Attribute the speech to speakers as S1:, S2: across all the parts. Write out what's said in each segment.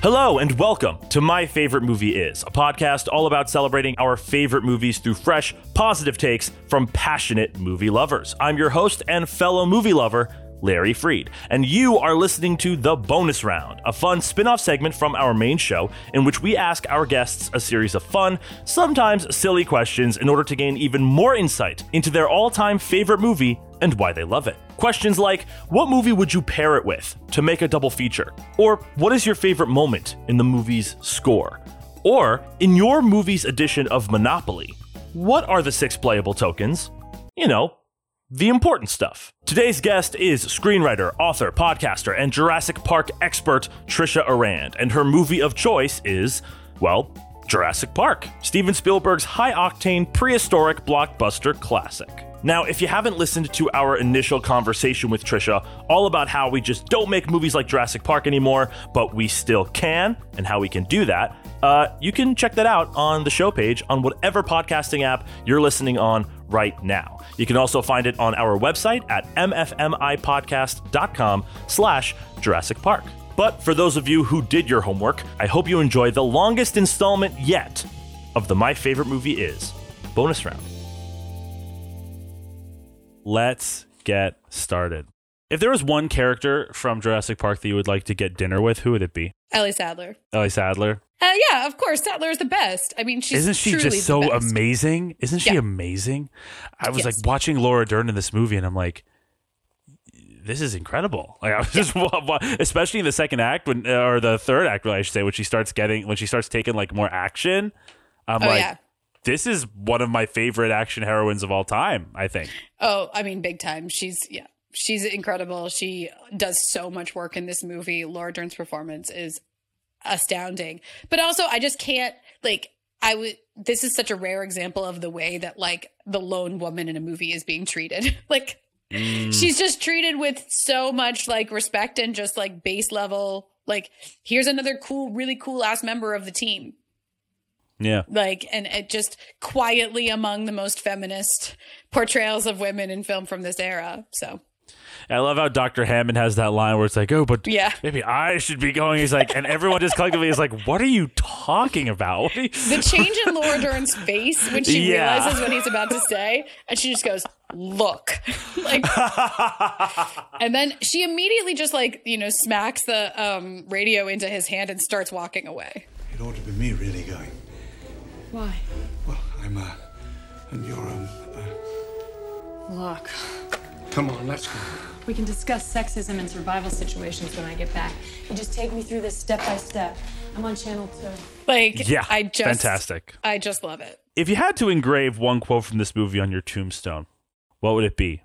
S1: Hello and welcome to My Favorite Movie Is, a podcast all about celebrating our favorite movies through fresh, positive takes from passionate movie lovers. I'm your host and fellow movie lover, Larry Freed, and you are listening to The Bonus Round, a fun spin off segment from our main show in which we ask our guests a series of fun, sometimes silly questions in order to gain even more insight into their all time favorite movie and why they love it. Questions like What movie would you pair it with to make a double feature? Or What is your favorite moment in the movie's score? Or In your movie's edition of Monopoly, what are the six playable tokens? You know, the important stuff. Today's guest is screenwriter, author, podcaster, and Jurassic Park expert Trisha Arand, and her movie of choice is, well, Jurassic Park, Steven Spielberg's high octane prehistoric blockbuster classic. Now, if you haven't listened to our initial conversation with Trisha, all about how we just don't make movies like Jurassic Park anymore, but we still can, and how we can do that, uh, you can check that out on the show page on whatever podcasting app you're listening on right now. You can also find it on our website at mfmipodcast.com slash Jurassic Park. But for those of you who did your homework, I hope you enjoy the longest installment yet of the My Favorite Movie Is bonus round. Let's get started. If there was one character from Jurassic Park that you would like to get dinner with, who would it be?
S2: Ellie Sattler.
S1: Ellie Sattler.
S2: Uh, yeah, of course. Sattler is the best. I mean, she's
S1: Isn't she just so amazing? Isn't she
S2: Yeah.
S1: amazing? I was
S2: Yes.
S1: like watching Laura Dern in this movie, and I'm like, this is incredible. Like I was just, especially in the second act when, or the third act, really, I should say, when she starts getting, when she starts taking like more action. I'm
S2: Oh
S1: like,
S2: yeah.
S1: This is one of my favorite action heroines of all time. I think.
S2: Oh, I mean, big time. She's yeah, she's incredible. She does so much work in this movie. Laura Dern's performance is astounding. But also, I just can't like. I would. This is such a rare example of the way that like the lone woman in a movie is being treated. like
S1: Mm.
S2: she's just treated with so much like respect and just like base level. Like here's another cool, really cool ass member of the team.
S1: Yeah.
S2: like and it just quietly among the most feminist portrayals of women in film from this era so
S1: I love how Dr. Hammond has that line where it's like, oh, but
S2: Yeah.
S1: maybe I should be going. He's like, and everyone just collectively is like, what are you talking about? What are you-
S2: the change in Laura Dern's face when she
S1: Yeah.
S2: realizes what he's about to say and she just goes look like and then she immediately just like you know smacks the um radio into his hand and starts walking away
S3: It ought to be me really going.
S4: Why?
S3: Well, I'm, uh, and you're, um, uh,
S4: Look,
S3: come on, let's go.
S4: we can discuss sexism and survival situations when I get back. You just take me through this step by step. I'm on channel two.
S2: like
S1: Yeah,
S2: I just
S1: fantastic.
S2: I just love it
S1: if you had to engrave one quote from this movie on your tombstone, what would it be?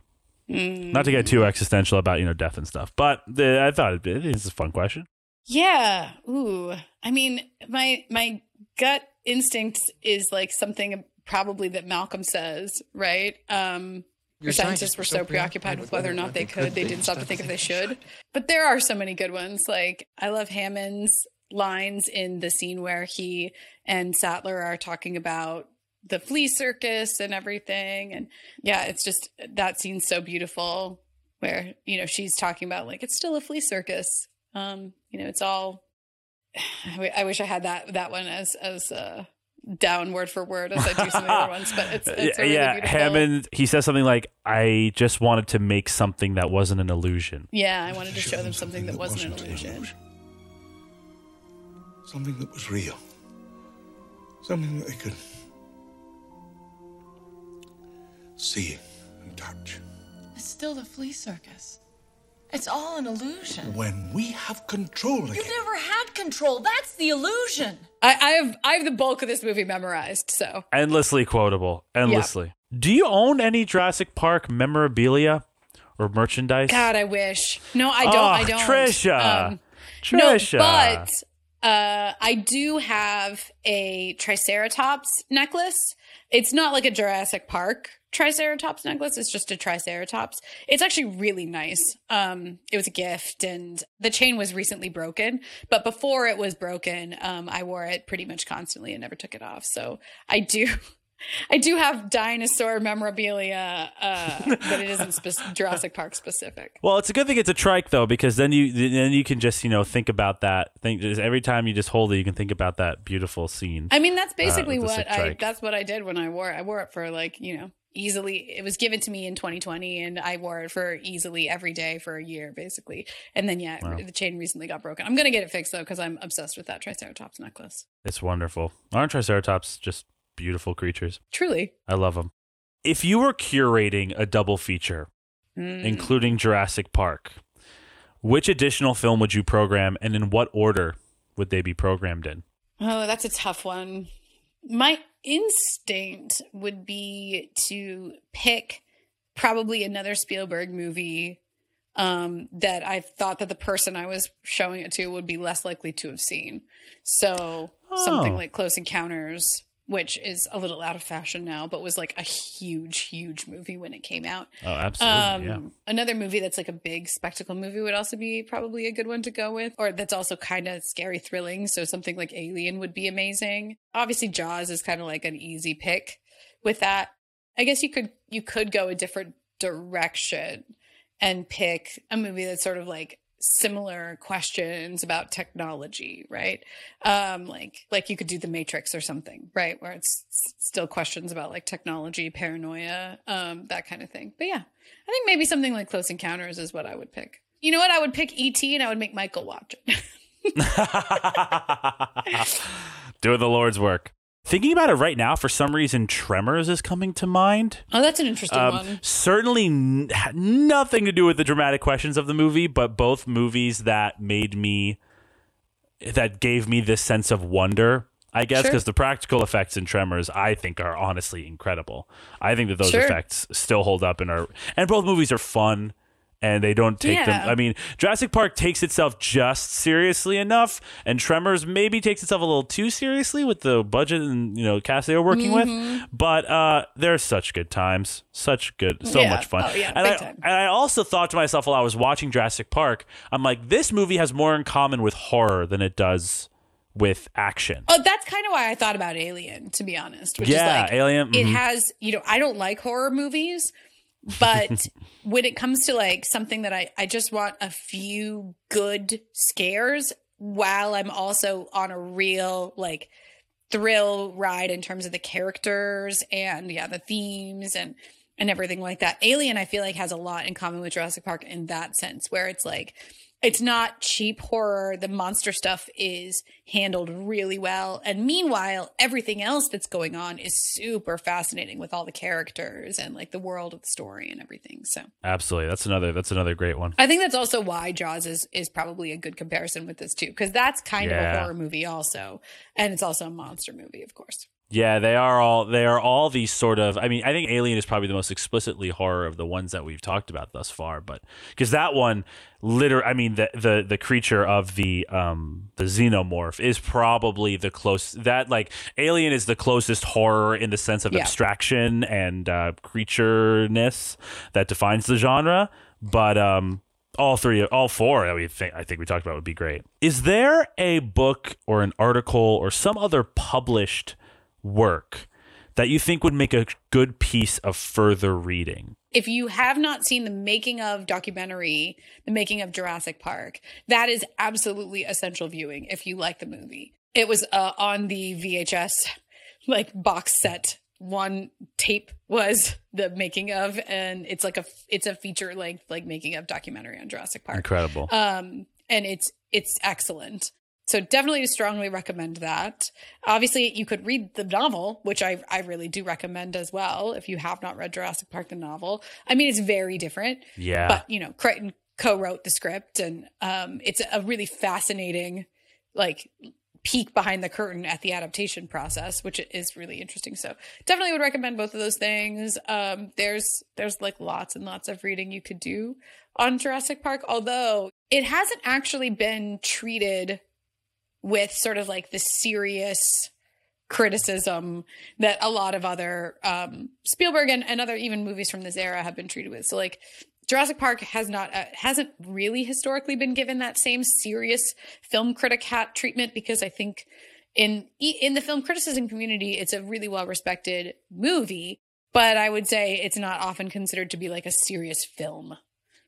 S1: Not to get too existential about you know death and stuff, but the, I thought it'd it's a fun question.
S2: Yeah. Ooh. I mean, my my gut instinct is like something probably that Malcolm says, right? Um
S5: Your
S2: the scientists were so preoccupied with whether or not they could, they didn't stop to think if they should. But there are so many good ones. Like I love Hammond's lines in the scene where he and Sattler are talking about the flea circus and everything. And yeah, it's just that scene's so beautiful where, you know, she's talking about like it's still a flea circus. Um, you know, it's all I wish I had that that one as as uh down word for word as I do some of the other ones, but it's, it's a really
S1: yeah,
S2: beautiful.
S1: Hammond. He says something like, "I just wanted to make something that wasn't an illusion."
S2: Yeah, I wanted to show them something that wasn't an illusion.
S3: Something that was real. Something that they could see and touch.
S5: It's still the flea circus. It's all an illusion.
S3: When we have control again.
S5: You never had control. That's the illusion.
S2: I, I have I have the bulk of this movie memorized, so
S1: Endlessly quotable. Endlessly. Do you own any Jurassic Park memorabilia or merchandise?
S2: God, I wish. No, I don't.
S1: Oh,
S2: I don't.
S1: Trisha.
S2: Um,
S1: Trisha.
S2: No, but uh, I do have a Triceratops necklace. It's not like a Jurassic Park Triceratops necklace. It's just a Triceratops. It's actually really nice. Um, it was a gift, and the chain was recently broken. But before it was broken, um, I wore it pretty much constantly and never took it off. So I do. I do have dinosaur memorabilia, uh, but it isn't spe- Jurassic Park specific.
S1: Well, it's a good thing it's a trike though, because then you then you can just you know think about that. Think just every time you just hold it, you can think about that beautiful scene.
S2: I mean, that's basically
S1: with the
S2: what I. That's what I did when I wore it. I wore it for like you know easily. It was given to me in 2020, and I wore it for easily every day for a year, basically. And then yeah, the chain recently got broken. I'm gonna get it fixed though because I'm obsessed with that Triceratops necklace.
S1: It's wonderful. Aren't Triceratops just beautiful creatures?
S2: Truly.
S1: I love them. If you were curating a double feature,
S2: Mm.
S1: including Jurassic Park, which additional film would you program, and in what order would they be programmed in?
S2: Oh, that's a tough one. My instinct would be to pick probably another Spielberg movie um, that I thought that the person I was showing it to would be less likely to have seen. So something
S1: Oh.
S2: like Close Encounters, which is a little out of fashion now, but was like a huge, huge movie when it came out.
S1: Oh, absolutely.
S2: Um,
S1: yeah.
S2: Another movie that's like a big spectacle movie would also be probably a good one to go with, or that's also kind of scary, thrilling. So something like Alien would be amazing. Obviously, Jaws is kind of like an easy pick with that. I guess you could you could go a different direction and pick a movie that's sort of like similar questions about technology right? Um like like you could do the matrix or something right? Where it's still questions about like technology paranoia um that kind of thing. But yeah i think maybe something like close encounters is what i would pick. You know what? I would pick E.T. and i would make michael watch it.
S1: Doing the Lord's work. Thinking about it right now, for some reason, Tremors is coming to mind.
S2: oh that's an interesting
S1: Um,
S2: one
S1: certainly n- nothing to do with the dramatic questions of the movie, but both movies that made me, that gave me this sense of wonder. I guess
S2: Sure.
S1: because the practical effects in Tremors, I think, are honestly incredible. I think that those
S2: Sure.
S1: effects still hold up and are, and both movies are fun. And they don't take
S2: Yeah.
S1: them. I mean, Jurassic Park takes itself just seriously enough, and Tremors maybe takes itself a little too seriously with the budget and you know cast they were working
S2: Mm-hmm.
S1: with. But uh, they're such good times, such good, so
S2: Yeah.
S1: much fun.
S2: Oh, yeah,
S1: and I
S2: time.
S1: and I also thought to myself while I was watching Jurassic Park, I'm like, this movie has more in common with horror than it does with action.
S2: Oh, that's kind of why I thought about Alien, to be honest. Which
S1: Yeah,
S2: is like,
S1: Alien,
S2: It
S1: mhm.
S2: has, you know, I don't like horror movies, but when it comes to like something that I, I just want a few good scares while I'm also on a real like thrill ride in terms of the characters and yeah, the themes and and everything like that. Alien, I feel like has a lot in common with Jurassic Park in that sense, where it's like it's not cheap horror. The monster stuff is handled really well. And meanwhile, everything else that's going on is super fascinating with all the characters and like the world of the story and everything. So
S1: Absolutely, that's another that's another great one.
S2: I think that's also why Jaws is is probably a good comparison with this too, because that's kind of a horror movie also, and it's also a monster movie, of course.
S1: Yeah, they are all they are all these sort of. I mean, I think Alien is probably the most explicitly horror of the ones that we've talked about thus far. But because that one, literally, I mean, the the the creature of the um the xenomorph is probably the close that like Alien is the closest horror in the sense of
S2: Yeah.
S1: abstraction and uh, creatureness that defines the genre. But um, all three, all four that we think I think we talked about would be great. Is there a book or an article or some other published work that you think would make a good piece of further reading?
S2: if you have not seen the making of documentary, the making of Jurassic Park, that is absolutely essential viewing if you like the movie. It was uh, on the VHS like box set. One tape was the making of, and it's like a it's a feature length like making of documentary on Jurassic Park.
S1: Incredible.
S2: Um, and it's it's excellent. So definitely strongly recommend that. Obviously, you could read the novel, which I I really do recommend as well. If you have not read Jurassic Park the novel, I mean it's very different,
S1: yeah.
S2: but you know Crichton co-wrote the script, and um, it's a really fascinating like peek behind the curtain at the adaptation process, which is really interesting. So definitely would recommend both of those things. Um, there's there's like lots and lots of reading you could do on Jurassic Park, although it hasn't actually been treated with sort of like the serious criticism that a lot of other um, Spielberg and, and other even movies from this era have been treated with. So like Jurassic Park has not uh, hasn't really historically been given that same serious film critic hat treatment because I think in in the film criticism community, it's a really well respected movie, but I would say it's not often considered to be like a serious film.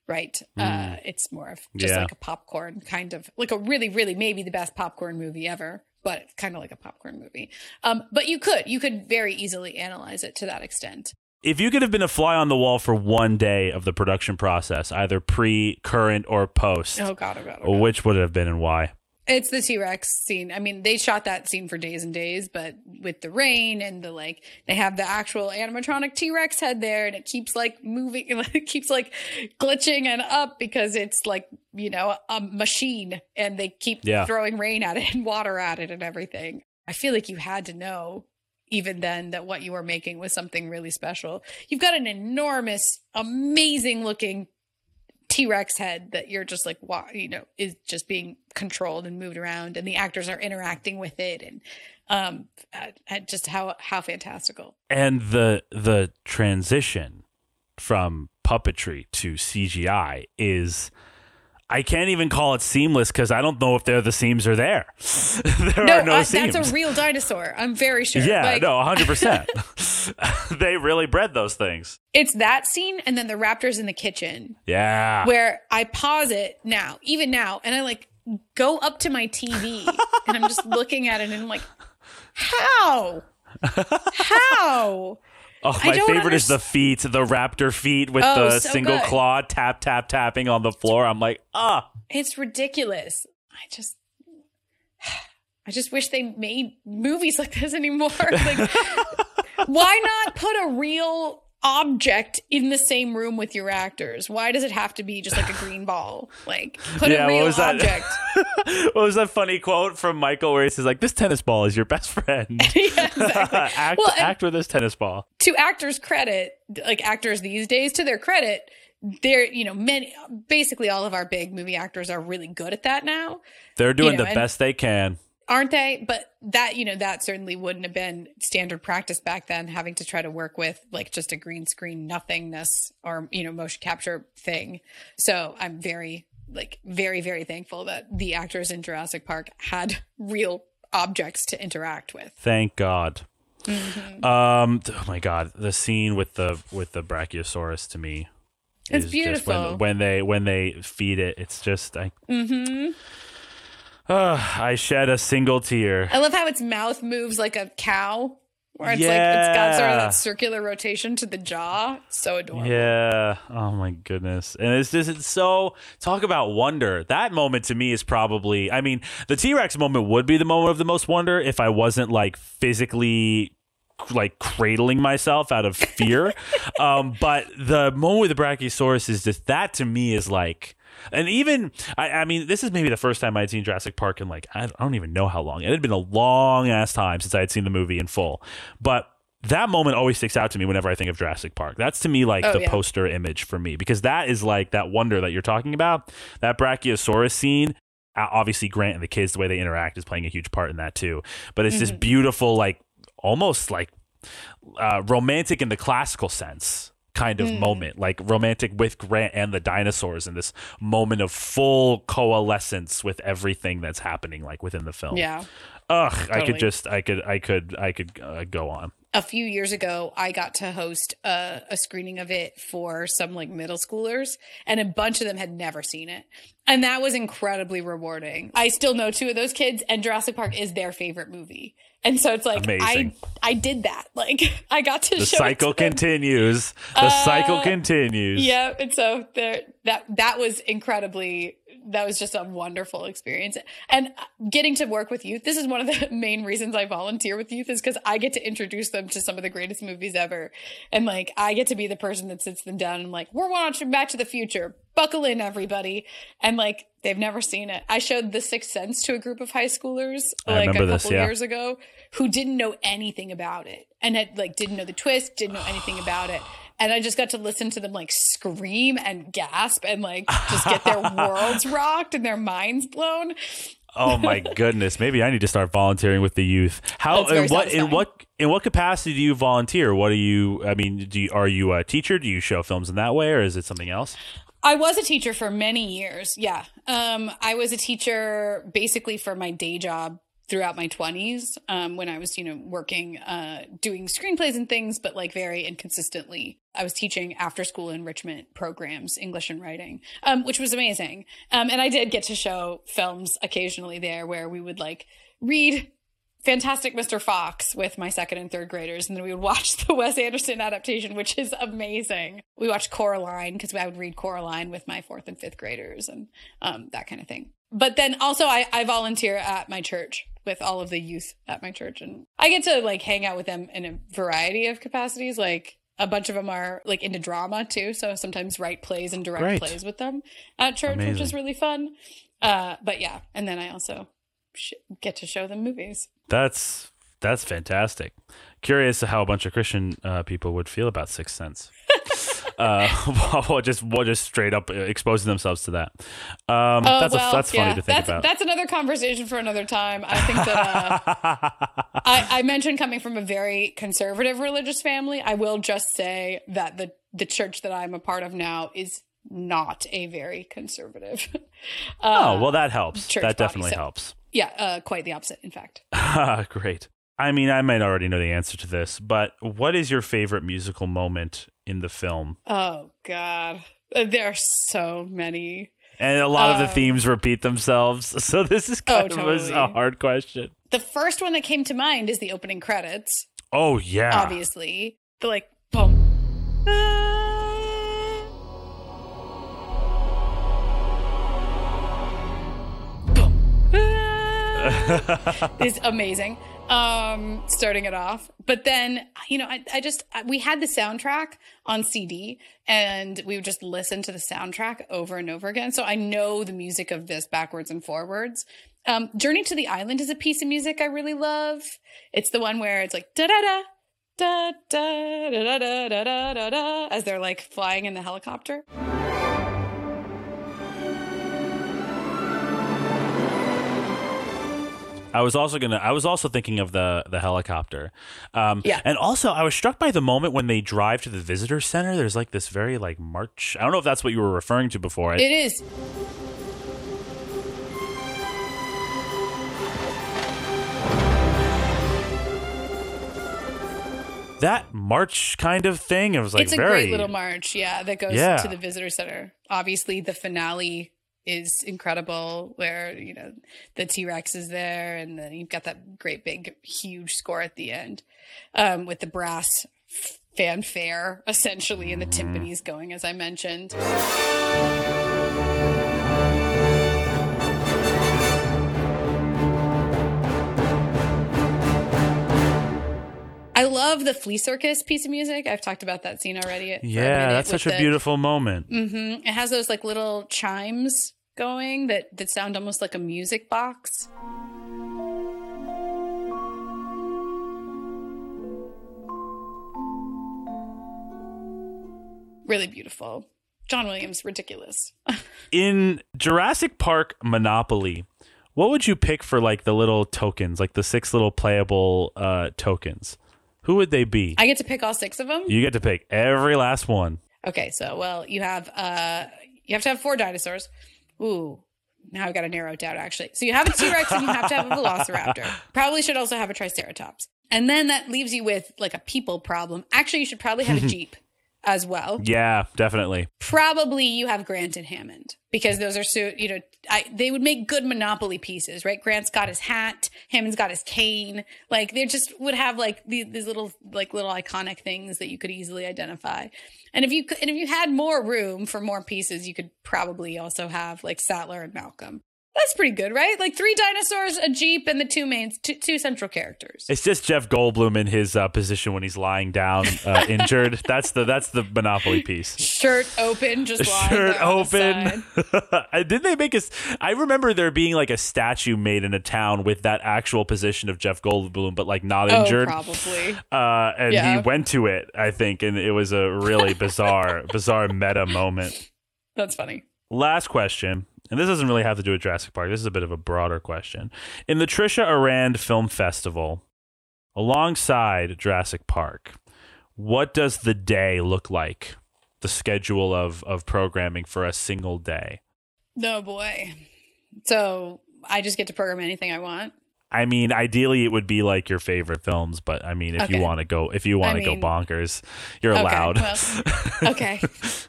S2: Right. Uh, it's more of just
S1: Yeah.
S2: like a popcorn kind of like a really, really maybe the best popcorn movie ever, but it's kind of like a popcorn movie. Um, but you could, you could very easily analyze it to that extent.
S1: If you could have been a fly on the wall for one day of the production process, either pre, current, or post,
S2: Oh God, oh God, oh God.
S1: which would it have been and why?
S2: It's the T Rex scene. I mean, they shot that scene for days and days, but with the rain and the like, they have the actual animatronic T Rex head there, and it keeps like moving, it keeps like glitching and up because it's like you know a machine, and they keep
S1: Yeah.
S2: throwing rain at it and water at it and everything. I feel like you had to know even then that what you were making was something really special. You've got an enormous, amazing looking T Rex head that you're just like, you know, is just being controlled and moved around, and the actors are interacting with it, and um, uh, uh, just how how fantastical.
S1: And the the transition from puppetry to CGI is I can't even call it seamless because I don't know if there the seams are there. there are no seams.
S2: that's a real dinosaur. I'm very sure.
S1: yeah,
S2: Like,
S1: no, hundred percent. They really bred those things.
S2: it's that scene, and then the raptors in the kitchen
S1: Yeah.
S2: where I pause it now, even now, and I like go up to my TV and I'm just looking at it and I'm like, how? How?
S1: Oh, my favorite is the feet, the raptor feet with
S2: Oh,
S1: the
S2: so
S1: single
S2: good.
S1: claw tap tap tapping on the floor. I'm like, ah,
S2: It's ridiculous. I just I just wish they made movies like this anymore. Like why not put a real object in the same room with your actors? Why does it have to be just like a green ball? Like put
S1: Yeah,
S2: a
S1: what
S2: real
S1: was that?
S2: object.
S1: what was that funny quote from Michael where he says like, "This tennis ball is your best friend."
S2: yeah,
S1: act
S2: Well,
S1: act with this tennis ball.
S2: to actors credit like actors these days to their credit they're you know many basically all of our big movie actors are really good at that now
S1: They're doing
S2: know,
S1: the
S2: and-
S1: best they can.
S2: Aren't they but that you know that certainly wouldn't have been standard practice back then having to try to work with like just a green screen nothingness or you know motion capture thing so i'm very like very very thankful that the actors in jurassic park had real objects to interact with
S1: Thank God.
S2: Mm-hmm.
S1: Um. Oh my God, the scene with the with the Brachiosaurus to me.
S2: It's
S1: is just when-
S2: beautiful.
S1: when, they when they feed it. It's just I. Mm-hmm. I shed a single tear.
S2: I love how its mouth moves like a cow, where it's like it's got sort of that circular rotation to the jaw. It's so adorable.
S1: Yeah. Oh my goodness. And it's just it's so talk about wonder. That moment to me is probably I mean, the T-Rex moment would be the moment of the most wonder if I wasn't like physically like cradling myself out of fear. um, but the moment with the Brachiosaurus is just that to me is like and even I, I mean, this is maybe the first time I'd seen Jurassic Park in like I don't even know how long. It had been a long ass time since I had seen the movie in full. But that moment always sticks out to me whenever I think of Jurassic Park. That's to me like
S2: Oh,
S1: the
S2: yeah.
S1: poster image for me because that is like that wonder that you're talking about. That Brachiosaurus scene. Obviously, Grant and the kids, the way they interact, is playing a huge part in that too. But it's this
S2: Mm-hmm.
S1: beautiful, like almost like uh, romantic in the classical sense kind
S2: Mm.
S1: of moment, like romantic with Grant and the dinosaurs in this moment of full coalescence with everything that's happening, like within the film.
S2: Yeah.
S1: Ugh, I could just, I could, I could, I could uh, go on.
S2: A few years ago, I got to host a, a screening of it for some like middle schoolers, and a bunch of them had never seen it. And that was incredibly rewarding. I still know two of those kids, and Jurassic Park is their favorite movie. And so it's like
S1: Amazing.
S2: I I did that. Like I got to
S1: The
S2: show
S1: cycle continues. The cycle
S2: Uh,
S1: continues.
S2: Yeah, and so there that that was incredibly that was just a wonderful experience. And uh, getting to work with youth, this is one of the main reasons I volunteer with youth is cuz I get to introduce them to some of the greatest movies ever. And like I get to be the person that sits them down and like, "We're watching Back to the Future. Buckle in everybody." And like they've never seen it. I showed The Sixth Sense to a group of high schoolers like a couple
S1: this, yeah.
S2: years ago who didn't know anything about it and had like didn't know the twist, didn't know anything about it. And I just got to listen to them like scream and gasp and like just get their worlds rocked and their minds blown.
S1: Oh my goodness. Maybe I need to start volunteering with the youth. How in what in what in what capacity do you volunteer? What are you I mean, do you, are you a teacher? Do you show films in that way or is it something else?
S2: I was a teacher for many years. Yeah. Um, I was a teacher basically for my day job throughout my 20s um, when I was, you know, working, uh, doing screenplays and things, but like very inconsistently. I was teaching after school enrichment programs, English and writing, um, which was amazing. Um, and I did get to show films occasionally there where we would like read Fantastic Mr. Fox with my second and third graders, and then we would watch the Wes Anderson adaptation, which is amazing. We watched Coraline because I would read Coraline with my fourth and fifth graders and um, that kind of thing. But then also, I, I volunteer at my church with all of the youth at my church, and I get to like hang out with them in a variety of capacities. Like a bunch of them are like into drama too, so sometimes write plays and direct
S1: Great.
S2: plays with them at church, which is really fun. Uh, but yeah, and then I also sh- get to show them movies.
S1: That's that's fantastic. Curious how a bunch of Christian uh, people would feel about Sixth Sense. Uh, while just while just straight up exposing themselves to that. Um,
S2: Oh,
S1: that's a,
S2: well,
S1: that's funny
S2: yeah,
S1: to think
S2: that's,
S1: about.
S2: That's another conversation for another time. I think that uh, I, I mentioned coming from a very conservative religious family. I will just say that the the church that I'm a part of now is not a very conservative.
S1: oh well, that helps. That
S2: body,
S1: definitely
S2: so-
S1: helps.
S2: yeah, uh, quite the opposite, in fact.
S1: Great. I mean, I might already know the answer to this, but what is your favorite musical moment in the film?
S2: Oh God, there are so many.
S1: And a lot of the
S2: Um,
S1: themes repeat themselves, so this is
S2: Oh,
S1: kind of a- a, hard question.
S2: The first one that came to mind is the opening credits.
S1: Oh yeah,
S2: obviously. The like boom. is amazing um, starting it off. But then, you know, I, I just, we had the soundtrack on CD and we would just listen to the soundtrack over and over again. So I know the music of this backwards and forwards. Um, Journey to the Island is a piece of music I really love. It's the one where it's like da da da. Da da da da da da da da as they're like flying in the helicopter.
S1: I was also gonna. I was also thinking of the the helicopter. Um,
S2: Yeah.
S1: And also, I was struck by the moment when they drive to the visitor center. There's like this very like march. I don't know if that's what you were referring to before.
S2: It is.
S1: that march kind of thing. It was like
S2: it's a
S1: very
S2: great little march, yeah, that goes
S1: Yeah.
S2: to the visitor center. Obviously, the finale is incredible, where you know the T Rex is there, and then you've got that great big huge score at the end um, with the brass fanfare essentially, and the timpanis going, as I mentioned. Love the flea circus piece of music. I've talked about that scene already.
S1: Yeah, that's such a
S2: the-
S1: beautiful moment.
S2: Mhm. It has those like little chimes going that that sound almost like a music box. Really beautiful. John Williams, ridiculous.
S1: In Jurassic Park Monopoly, what would you pick for like the little tokens, like the six little playable uh, tokens? Who would they be?
S2: I get to pick all six of them.
S1: you get to pick every last one.
S2: Okay, so well, you have uh you have to have four dinosaurs. Ooh. Now I've got to narrow it down actually. So you have a T-Rex and you have to have a Velociraptor. Probably should also have a Triceratops. And then that leaves you with like a people problem. Actually, you should probably have a Jeep as well.
S1: Yeah, definitely.
S2: Probably you have Grant and Hammond because those are so you know I, they would make good Monopoly pieces, right? Grant's got his hat, Hammond's got his cane. Like they just would have like these, these little like little iconic things that you could easily identify. And if you could, and if you had more room for more pieces, you could probably also have like Sattler and Malcolm. That's pretty good, right? Like three dinosaurs, a jeep, and the two main two, two central characters.
S1: It's just Jeff Goldblum in his uh, position when he's lying down uh, injured. That's the that's the Monopoly piece.
S2: Shirt open, just lying
S1: Shirt
S2: the
S1: open. Uh, Didn't they make a? I remember there being like a statue made in a town with that actual position of Jeff Goldblum, but like not
S2: Oh,
S1: injured.
S2: probably.
S1: uh, and he went to it, I think, and it was a really bizarre, bizarre meta moment.
S2: That's funny.
S1: Last question, and this doesn't really have to do with Jurassic Park. This is a bit of a broader question. In the Trisha Arand Film Festival, alongside Jurassic Park, what does the day look like? The schedule of of programming for a single day.
S2: No boy. So I just get to program anything I want.
S1: I mean, ideally it would be like your favorite films, but I mean, if
S2: Okay.
S1: you want to go, if you want to
S2: mean-
S1: go bonkers, you're
S2: Okay,
S1: allowed.
S2: well- okay.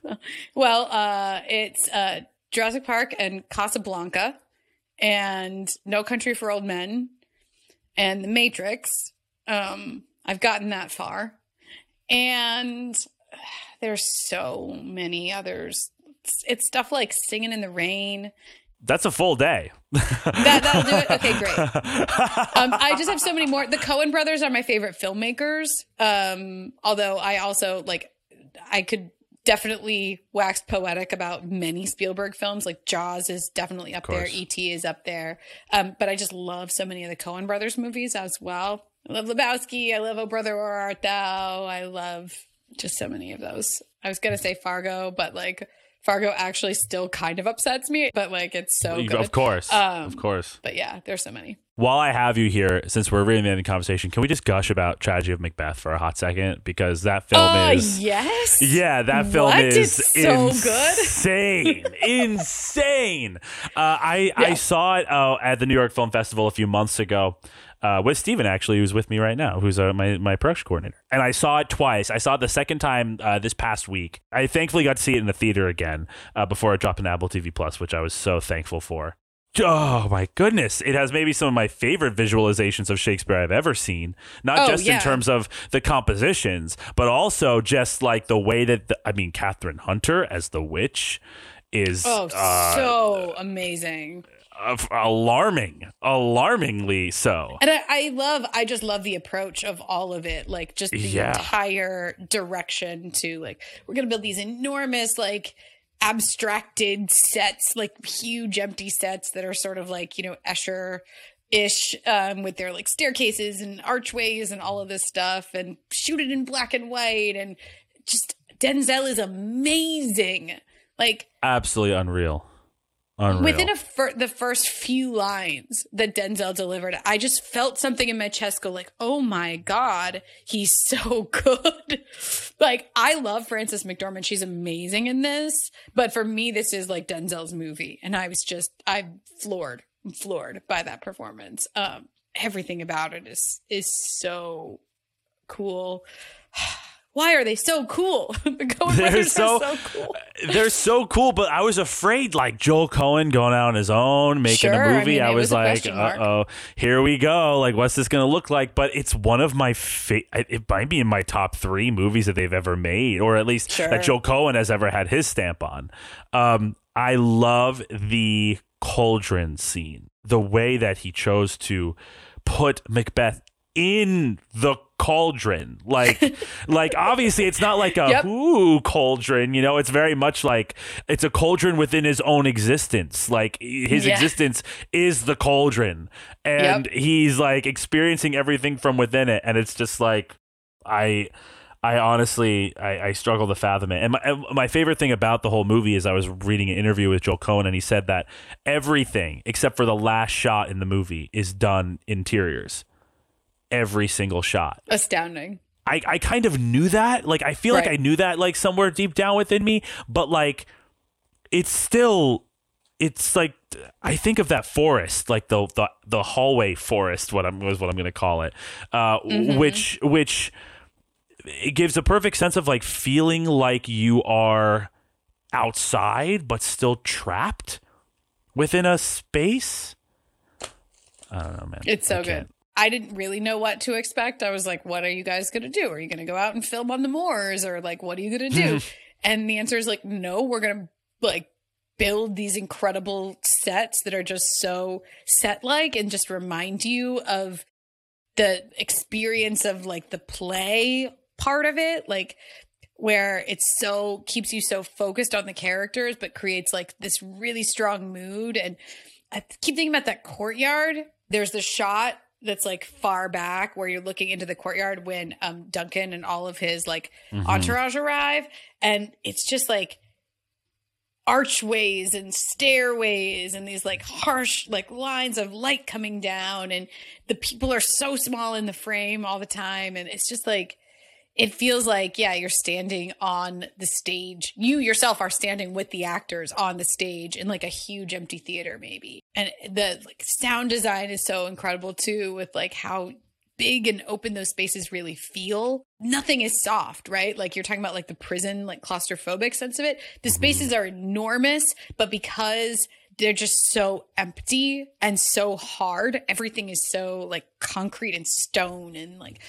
S2: well, uh, it's uh, Jurassic Park and Casablanca, and No Country for Old Men, and The Matrix. Um, I've gotten that far, and there's so many others. It's, it's stuff like Singing in the Rain.
S1: That's a full day.
S2: That that'll do it. Okay, great. Um, I just have so many more. The Coen brothers are my favorite filmmakers. Um, although I also like, I could definitely waxed poetic about many Spielberg films. Like Jaws is definitely up there. E.T. is up there. Um, but I just love so many of the Coen brothers movies as well. I love Lebowski. I love Oh Brother Where Art Thou. I love just so many of those. I was gonna say Fargo, but like Fargo actually still kind of upsets me. But like it's so good.
S1: of course,
S2: Um,
S1: of course.
S2: But yeah, there's so many.
S1: While I have you here, since we're really in the conversation, can we just gush about Tragedy of Macbeth for a hot second? Because that film is
S2: Oh
S1: is.
S2: yes.
S1: Yeah, that film
S2: What?
S1: is
S2: It's so good.
S1: insane, insane. Uh, I I saw it uh, at the New York Film Festival a few months ago uh, with Steven, actually, who's with me right now, who's uh, my my production coordinator. And I saw it twice. I saw it the second time uh, this past week. I thankfully got to see it in the theater again uh, before it dropped on Apple TV Plus, which I was so thankful for. Oh my goodness. It has maybe some of my favorite visualizations of Shakespeare I've ever seen. Not
S2: Oh,
S1: just in terms of the compositions, but also just like the way that, the, I mean, Kathryn Hunter as the witch is
S2: Oh,
S1: uh,
S2: so amazing.
S1: alarming, alarmingly so.
S2: And I, I love, I just love the approach of all of it. Like just the
S1: Yeah.
S2: entire direction to like, we're going to build these enormous, like, abstracted sets, like huge empty sets that are sort of like, you know, Escher ish um, with their like staircases and archways and all of this stuff and shoot it in black and white. And just Denzel is amazing. Like,
S1: Absolutely unreal. Unreal.
S2: Within a fir- the first few lines that Denzel delivered, I just felt something in my chest go like, "Oh my god, he's so good!" like I love Frances McDormand; she's amazing in this. But for me, this is like Denzel's movie, and I was just I'm floored, floored by that performance. Um, everything about it is is so cool. Why are they so cool? the Coen
S1: They're
S2: brothers
S1: so-
S2: are so cool.
S1: They're so cool, but I was afraid, like Joel Coen going out on his own, making
S2: Sure,
S1: a
S2: I
S1: movie.
S2: mean,
S1: I, was,
S2: was
S1: like, uh oh, here we go. Like, what's this going to look like? But it's one of my fa- It might be in my top three movies that they've ever made, or at least
S2: Sure.
S1: that Joel Coen has ever had his stamp on. Um, I love the cauldron scene, the way that he chose to put Macbeth in the cauldron like like obviously it's not like a
S2: Yep.
S1: ooh cauldron you know it's very much like it's a cauldron within his own existence like his
S2: Yeah.
S1: existence is the cauldron and
S2: Yep.
S1: he's like experiencing everything from within it and it's just like i I honestly, I, I struggle to fathom it. And my, my favorite thing about the whole movie is I was reading an interview with Joel Coen, and he said that everything except for the last shot in the movie is done interiors. Every single shot.
S2: Astounding.
S1: I, I kind of knew that. Like I feel like I knew that like somewhere deep down within me, but like it's still it's like I think of that forest, like the the, the hallway forest, what I'm was what I'm gonna call it. Uh which which it gives a perfect sense of like feeling like you are outside but still trapped within a space. I don't know, man.
S2: It's so good. I didn't really know what to expect. I was like, what are you guys going to do? Are you going to go out and film on the moors or like what are you going to do? and the answer is like no, we're going to like build these incredible sets that are just so set like and just remind you of the experience of like the play part of it like where it's so keeps you so focused on the characters but creates like this really strong mood and i keep thinking about that courtyard there's the shot that's like far back where you're looking into the courtyard when um duncan and all of his like entourage arrive. And it's just like archways and stairways and these like harsh like lines of light coming down. And the people are so small in the frame all the time. And it's just like it feels like yeah you're standing on the stage. You yourself are standing with the actors on the stage in like a huge empty theater maybe. And the like sound design is so incredible too with like how big and open those spaces really feel. Nothing is soft right? Like you're talking about like the prison like claustrophobic sense of it. The mm-hmm. spaces are enormous but because they're just so empty and so hard everything is so like concrete and stone and like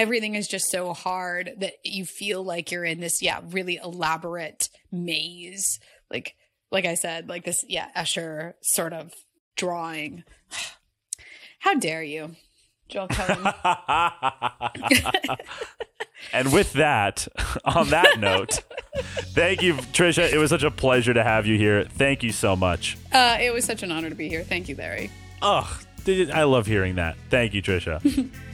S2: everything is just so hard that you feel like you're in this yeah really elaborate maze like like i said like this yeah escher sort of drawing how dare you joel coen
S6: And with that, on that note, thank you, Trisha. It was such a pleasure to have you here. Thank you so much.
S2: uh, it was such an honor to be here thank you larry
S6: Oh, I love hearing that. Thank you, Trisha.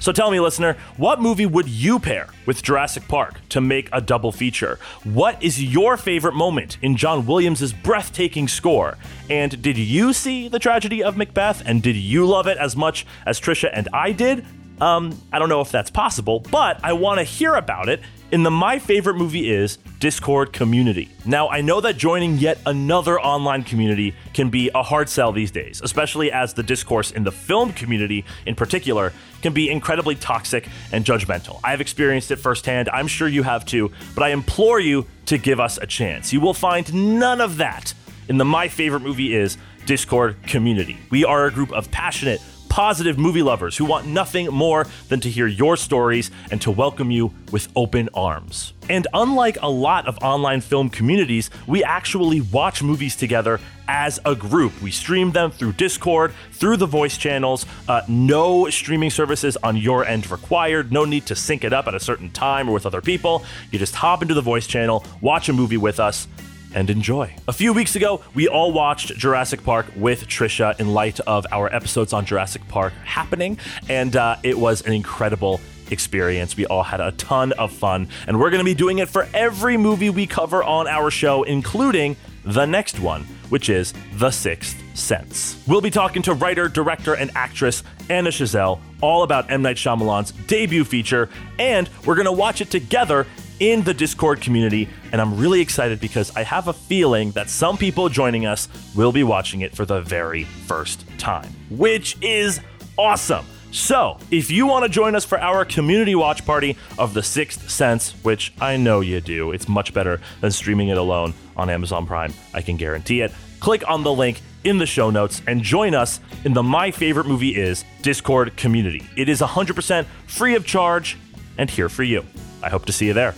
S6: So tell me, listener, what movie would you pair with Jurassic Park to make a double feature? What is your favorite moment in John Williams' breathtaking score? And did you see the tragedy of Macbeth? And did you love it as much as Trisha and I did? Um, I don't know if that's possible, but I want to hear about it in the My Favorite Movie Is Discord community. Now, I know that joining yet another online community can be a hard sell these days, especially as the discourse in the film community in particular can be incredibly toxic and judgmental. I have experienced it firsthand. I'm sure you have too, but I implore you to give us a chance. You will find none of that in the My Favorite Movie Is Discord community. We are a group of passionate, positive movie lovers who want nothing more than to hear your stories and to welcome you with open arms. And unlike a lot of online film communities, we actually watch movies together as a group. We stream them through Discord, through the voice channels. Uh, no streaming services on your end required. No need to sync it up at a certain time or with other people. You just hop into the voice channel, watch a movie with us, and enjoy. A few weeks ago, we all watched Jurassic Park with Trisha in light of our episodes on Jurassic Park happening, and uh, it was an incredible experience. We all had a ton of fun, and we're going to be doing it for every movie we cover on our show, including the next one, which is The Sixth Sense. We'll be talking to writer, director, and actress Anna Chazelle all about M. Night Shyamalan's debut feature, and we're going to watch it together in the Discord community, and I'm really excited because I have a feeling that some people joining us will be watching it for the very first time, which is awesome. So, if you want to join us for our community watch party of The Sixth Sense, which I know you do, it's much better than streaming it alone on Amazon Prime, I can guarantee it. Click on the link in the show notes and join us in the My Favorite Movie Is Discord community. It is 100% free of charge and here for you. I hope to see you there.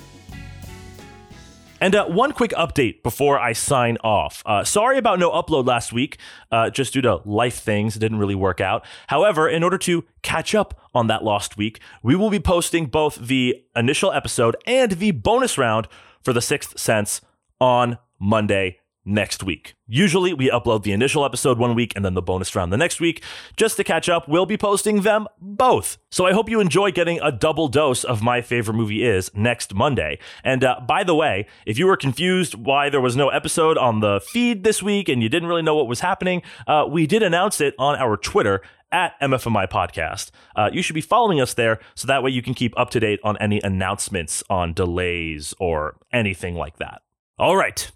S6: And uh, one quick update before I sign off. Uh, sorry about no upload last week, uh, just due to life things. It didn't really work out. However, in order to catch up on that lost week, we will be posting both the initial episode and the bonus round for The Sixth Sense on Monday next week. Usually we upload the initial episode one week and then the bonus round the next week. Just to catch up, we'll be posting them both. So I hope you enjoy getting a double dose of my favorite movie is next Monday. And uh, by the way, if you were confused why there was no episode on the feed this week and you didn't really know what was happening, uh, we did announce it on our Twitter at MFMI Podcast. Uh, you should be following us there so that way you can keep up to date on any announcements on delays or anything like that. All right,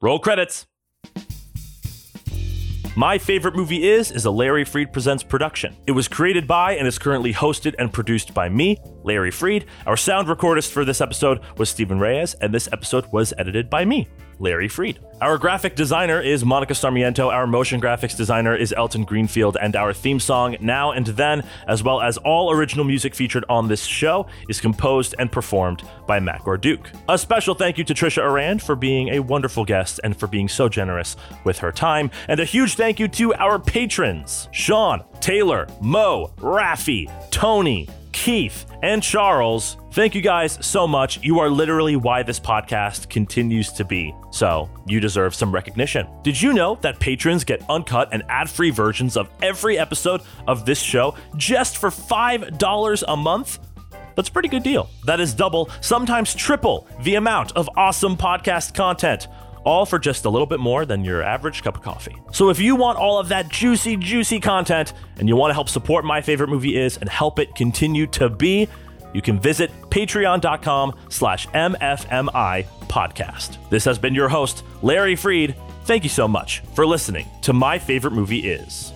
S6: roll credits. My Favorite Movie Is is a Larry Freed Presents production. It was created by and is currently hosted and produced by me, Larry Freed. Our sound recordist for this episode was Stephen Reyes, and this episode was edited by me, Larry Freed. Our graphic designer is Monica Sarmiento, our motion graphics designer is Elton Greenfield, and our theme song, Now and Then, as well as all original music featured on this show, is composed and performed by Matt Gorduke. A special thank you to Trisha Arand for being a wonderful guest and for being so generous with her time, and a huge thank you to our patrons Sean, Taylor, Mo, Rafi, Tony, Keith, and Charles. Thank you guys so much. You are literally why this podcast continues to be. So, you deserve some recognition. Did you know that patrons get uncut and ad free versions of every episode of this show just for $5 a month? That's a pretty good deal. That is double, sometimes triple, the amount of awesome podcast content. All for just a little bit more than your average cup of coffee. So if you want all of that juicy, juicy content and you want to help support My Favorite Movie Is and help it continue to be, you can visit patreon.com slash MFMI podcast. This has been your host, Larry Freed. Thank you so much for listening to My Favorite Movie Is.